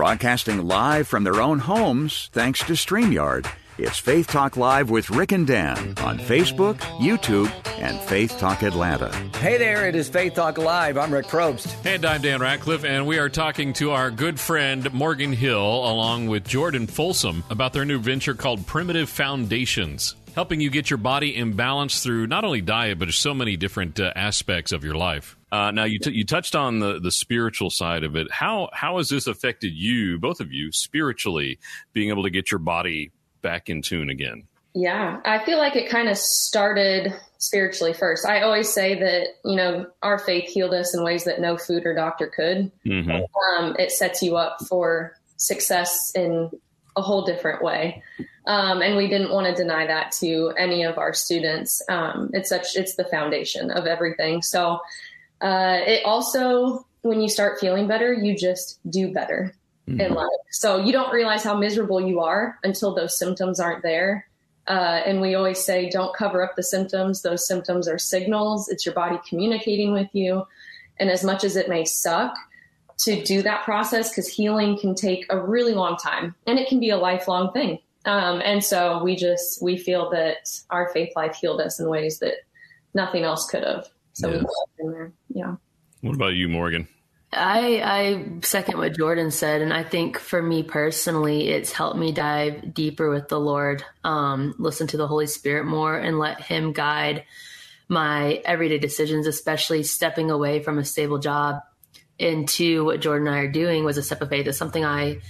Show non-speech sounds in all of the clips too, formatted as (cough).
Broadcasting live from their own homes thanks to StreamYard. It's Faith Talk Live with Rick and Dan on Facebook, YouTube, and Faith Talk Atlanta. Hey there, it is Faith Talk Live. I'm Rick Probst. And I'm Dan Ratcliffe, and we are talking to our good friend Morgan Hill along with Jordan Folsom about their new venture called Primitive Foundations helping you get your body in balance through not only diet but so many different uh, aspects of your life. Uh, now you t- you touched on the the spiritual side of it. How how has this affected you, both of you, spiritually, being able to get your body back in tune again? Yeah, I feel like it kind of started spiritually first. I always say that, you know, our faith healed us in ways that no food or doctor could. Mm-hmm. Um, it sets you up for success in a whole different way. Um, and we didn't want to deny that to any of our students. Um, it's such, it's the foundation of everything. So, uh, it also, when you start feeling better, you just do better mm-hmm. in life. So you don't realize how miserable you are until those symptoms aren't there. Uh, and we always say, don't cover up the symptoms. Those symptoms are signals. It's your body communicating with you. And as much as it may suck, to do that process because healing can take a really long time and it can be a lifelong thing. Um, and so we just we feel that our faith life healed us in ways that nothing else could have. So yes. we in there. Yeah. What about you, Morgan? I I second what Jordan said, and I think for me personally, it's helped me dive deeper with the Lord, um, listen to the Holy Spirit more, and let Him guide my everyday decisions, especially stepping away from a stable job into what Jordan and I are doing was a step of faith. It's something I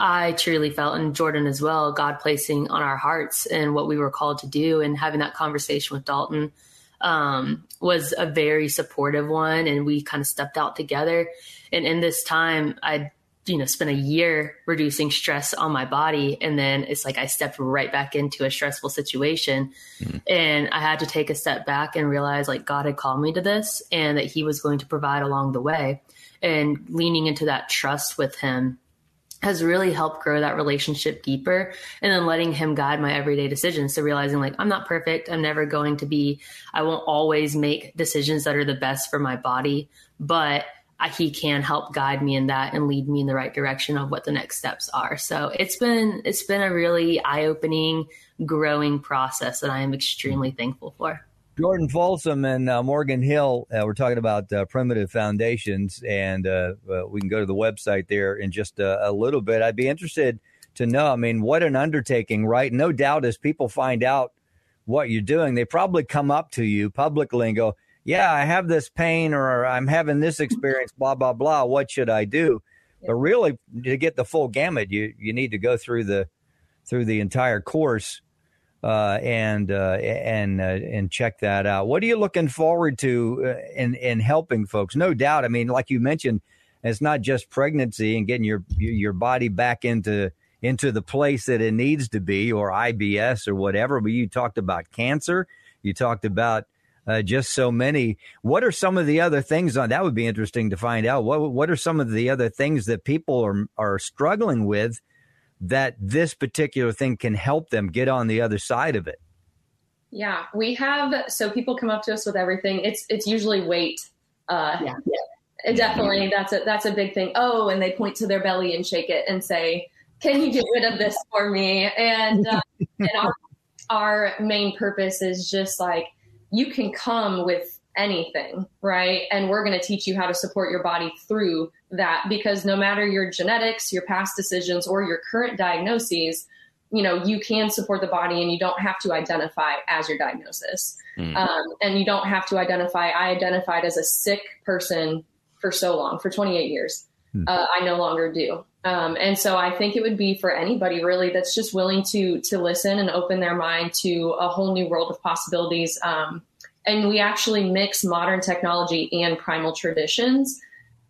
I truly felt, and Jordan as well, God placing on our hearts and what we were called to do, and having that conversation with Dalton um, was a very supportive one, and we kind of stepped out together. And in this time, I you know spent a year reducing stress on my body and then it's like i stepped right back into a stressful situation mm. and i had to take a step back and realize like god had called me to this and that he was going to provide along the way and leaning into that trust with him has really helped grow that relationship deeper and then letting him guide my everyday decisions. So realizing like i'm not perfect. I'm never going to be. I won't always make decisions that are the best for my body but he can help guide me in that and lead me in the right direction of what the next steps are. So it's been it's been a really eye-opening growing process that i am extremely thankful for Jordan Folsom and uh, Morgan Hill. Uh, we're talking about uh, primitive foundations, and uh, uh, we can go to the website there in just a, a, little bit. I'd be interested to know. I mean, what an undertaking, right? No doubt, as people find out what you're doing, they probably come up to you publicly and go, "Yeah, I have this pain, or I'm having this experience. Blah blah blah. What should I do?" Yeah. But really, to get the full gamut, you you need to go through the through the entire course uh, and uh, and uh, and check that out. What are you looking forward to uh, in in helping folks? No doubt. I mean, like you mentioned, it's not just pregnancy and getting your your body back into into the place that it needs to be, or IBS or whatever. But you talked about cancer. You talked about uh, just so many. What are some of the other things on that? Would be interesting to find out. What what are some of the other things that people are are struggling with? That this particular thing can help them get on the other side of it? Yeah, we have. So people come up to us with everything. It's it's usually weight. Uh, yeah. yeah. Definitely, that's a that's a big thing. Oh, and they point to their belly and shake it and say, "Can you get rid of this for me?" And uh, (laughs) and our our main purpose is just like you can come with anything, right? And we're going to teach you how to support your body through that because no matter your genetics, your past decisions, or your current diagnoses, you know, you can support the body and you don't have to identify as your diagnosis. Mm. Um, and you don't have to identify. I identified as a sick person for so long, for 28 years. Mm. Uh, I no longer do. Um, and so I think it would be for anybody really that's just willing to to listen and open their mind to a whole new world of possibilities. Um, and we actually mix modern technology and primal traditions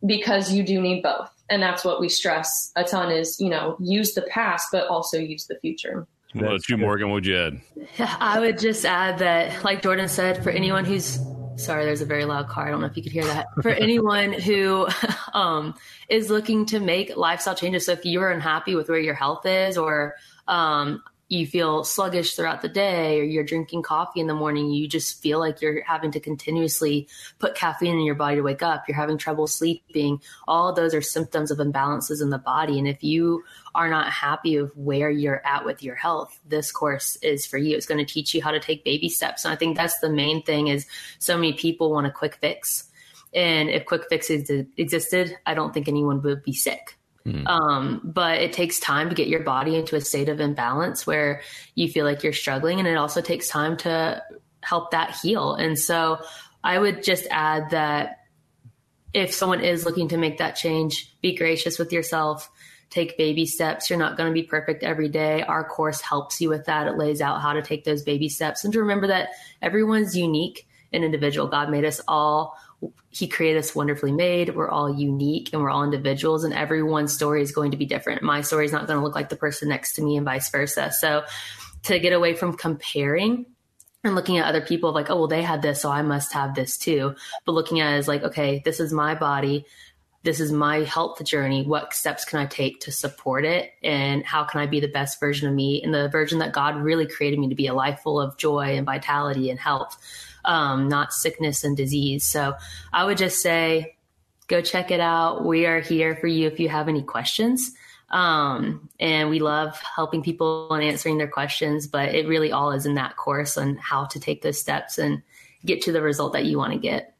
because you do need both. and that's what we stress a ton is you know use the past but also use the future well, you, Morgan. Would you add? (laughs) I would just add that, like Jordan said, for anyone who's sorry, there's a very loud car. I don't know if you could hear that. For (laughs) anyone who (laughs) um, is looking to make lifestyle changes, so if you're unhappy with where your health is, or um, you feel sluggish throughout the day or you're drinking coffee in the morning, you just feel like you're having to continuously put caffeine in your body to wake up, you're having trouble sleeping, all those are symptoms of imbalances in the body. And if you are not happy of where you're at with your health, this course is for you. It's going to teach you how to take baby steps. And I think that's the main thing is so many people want a quick fix. And if quick fixes existed, I don't think anyone would be sick Mm. Um, but it takes time to get your body into a state of imbalance where you feel like you're struggling. And it also takes time to help that heal. And so I would just add that if someone is looking to make that change, be gracious with yourself. Take baby steps. You're not going to be perfect every day. Our course helps you with that. It lays out how to take those baby steps and to remember that everyone's unique and individual. God made us all he created us wonderfully made. We're all unique and we're all individuals, and everyone's story is going to be different. My story is not going to look like the person next to me, and vice versa. So, to get away from comparing and looking at other people like, oh, well, they had this, so I must have this too. But looking at it as like, okay, this is my body. This is my health journey. What steps can I take to support it? And how can I be the best version of me and the version that God really created me to be a life full of joy and vitality and health? Um, not sickness and disease. So I would just say, go check it out. We are here for you if you have any questions. Um, and we love helping people and answering their questions, but it really all is in that course on how to take those steps and get to the result that you want to get.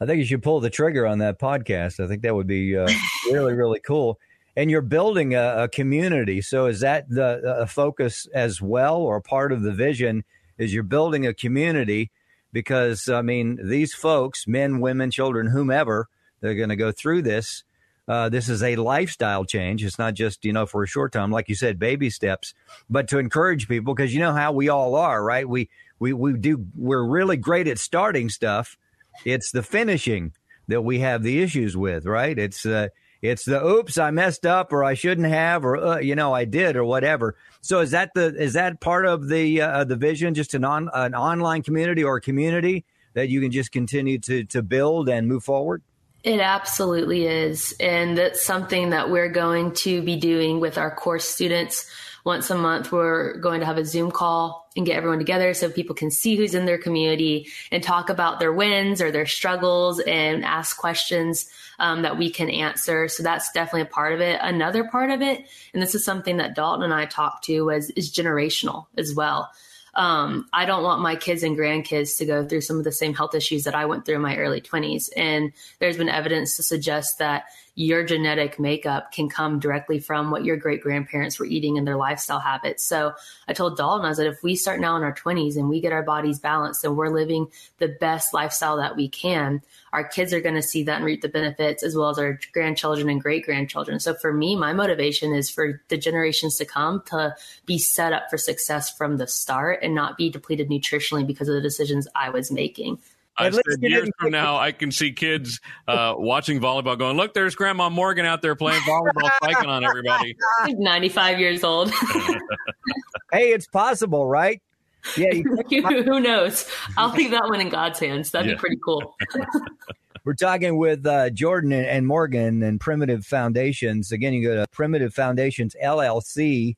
I think you should pull the trigger on that podcast. I think that would be uh, (laughs) really, really cool. And you're building a, a community. So is that the focus as well, or part of the vision? Is you're building a community because I mean these folks, men, women, children, whomever, they're going to go through this. Uh, this is a lifestyle change. It's not just you know for a short time, like you said, baby steps, but to encourage people because you know how we all are, right? We we we do we're really great at starting stuff. It's the finishing that we have the issues with, right? It's uh, it's the oops, I messed up, or I shouldn't have, or uh, you know, I did, or whatever. So is that the is that part of the uh, the vision? Just an on an online community or a community that you can just continue to to build and move forward. It absolutely is, and that's something that we're going to be doing with our course students once a month we're going to have a zoom call and get everyone together so people can see who's in their community and talk about their wins or their struggles and ask questions um, that we can answer. So that's definitely a part of it. Another part of it and this is something that dalton and i talked to was is generational as well. Um, I don't want my kids and grandkids to go through some of the same health issues that I went through in my early 20s. And there's been evidence to suggest that your genetic makeup can come directly from what your great grandparents were eating and their lifestyle habits. So I told Dalton, I said, if we start now in our 20s and we get our bodies balanced and we're living the best lifestyle that we can, our kids are going to see that and reap the benefits as well as our grandchildren and great grandchildren. So for me, my motivation is for the generations to come to be set up for success from the start and not be depleted nutritionally because of the decisions I was making. I said years from now, I can see kids uh, watching volleyball going, look, there's Grandma Morgan out there playing volleyball, spiking on everybody. (laughs) 95 years old. (laughs) hey, it's possible, right? Yeah. (laughs) Who knows? I'll leave that one in God's hands. That'd yeah. be pretty cool. We're talking with uh, Jordan and Morgan and Primitive Foundations. Again, you go to Primitive Foundations LLC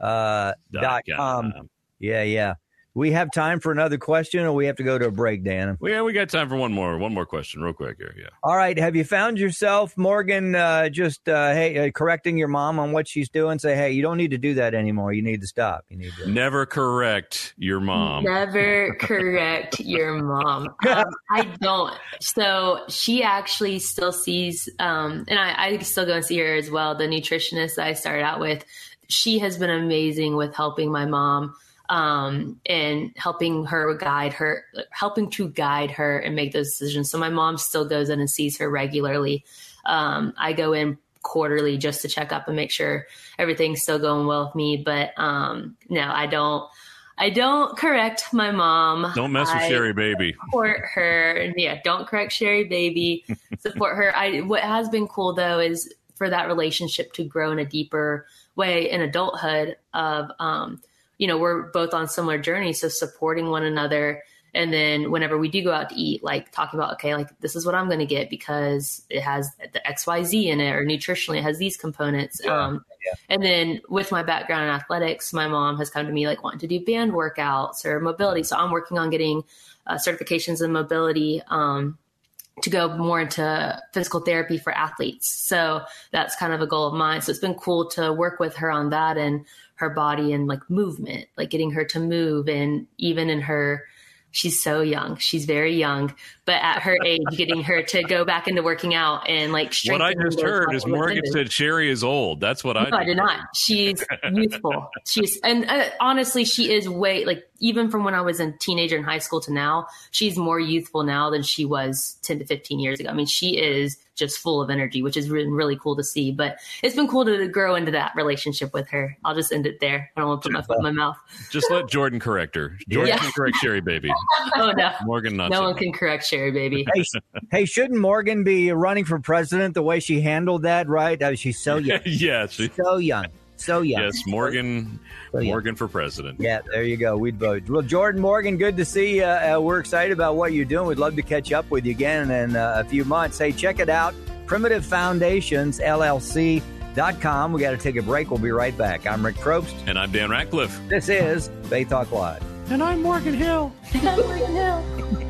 uh, dot com. Yeah, yeah we have time for another question, or we have to go to a break, Dan? Yeah, we got time for one more, one more question, real quick here. Yeah. All right. Have you found yourself, Morgan, uh, just uh, hey, uh, correcting your mom on what she's doing? Say, hey, you don't need to do that anymore. You need to stop. You need to (laughs) never correct your mom. Never correct your mom. (laughs) Um, I don't. So she actually still sees, um, and I, I still go and see her as well. The nutritionist that I started out with, she has been amazing with helping my mom um, and helping her guide her, helping to guide her and make those decisions. So my mom still goes in and sees her regularly. Um, I go in quarterly just to check up and make sure everything's still going well with me. But um, no, I don't. I don't correct my mom. Don't mess with I Sherry Baby. Support her. Yeah, don't correct Sherry Baby. (laughs) support her. I what has been cool though is for that relationship to grow in a deeper way in adulthood of um, you know, we're both on similar journeys, so supporting one another and then whenever we do go out to eat, like talking about, okay, like this is what I'm going to get because it has the XYZ in it or nutritionally it has these components. Yeah, um, yeah. And then with my background in athletics, my mom has come to me like wanting to do band workouts or mobility. So I'm working on getting uh, certifications in mobility. Um, to go more into physical therapy for athletes. So that's kind of a goal of mine. So it's been cool to work with her on that and her body and like movement, like getting her to move and even in her she's so young. She's very young, but at her (laughs) age, getting her to go back into working out and like what I just heard is Morgan said Sherry is old. That's what I. No, I did not. She's youthful. She's and uh, honestly, she is way like even from when I was a teenager in high school to now, she's more youthful now than she was ten to fifteen years ago. I mean, she is just full of energy, which is really, really cool to see. But it's been cool to grow into that relationship with her. I'll just end it there. I don't want to put my foot in my mouth. Just let Jordan correct her. (laughs) Jordan yeah. can correct Sherry Baby. (laughs) Oh no, Morgan not. No so one can correct Sherry Baby. Hey, hey, shouldn't Morgan be running for president the way she handled that? Right? I mean, she's so young. (laughs) yeah, she, so young. So young. Yes, Morgan. So Morgan for president. Yeah, there you go. We'd vote. Well, Jordan Morgan, good to see you. Uh, we're excited about what you're doing. We'd love to catch up with you again in uh, a few months. Hey, check it out. Primitive Foundations LLC.com. We got to take a break. We'll be right back. I'm Rick Probst. And I'm Dan Ratcliffe. This is Faith Talk Live. And I'm Morgan Hill. And I'm Morgan Hill. (laughs)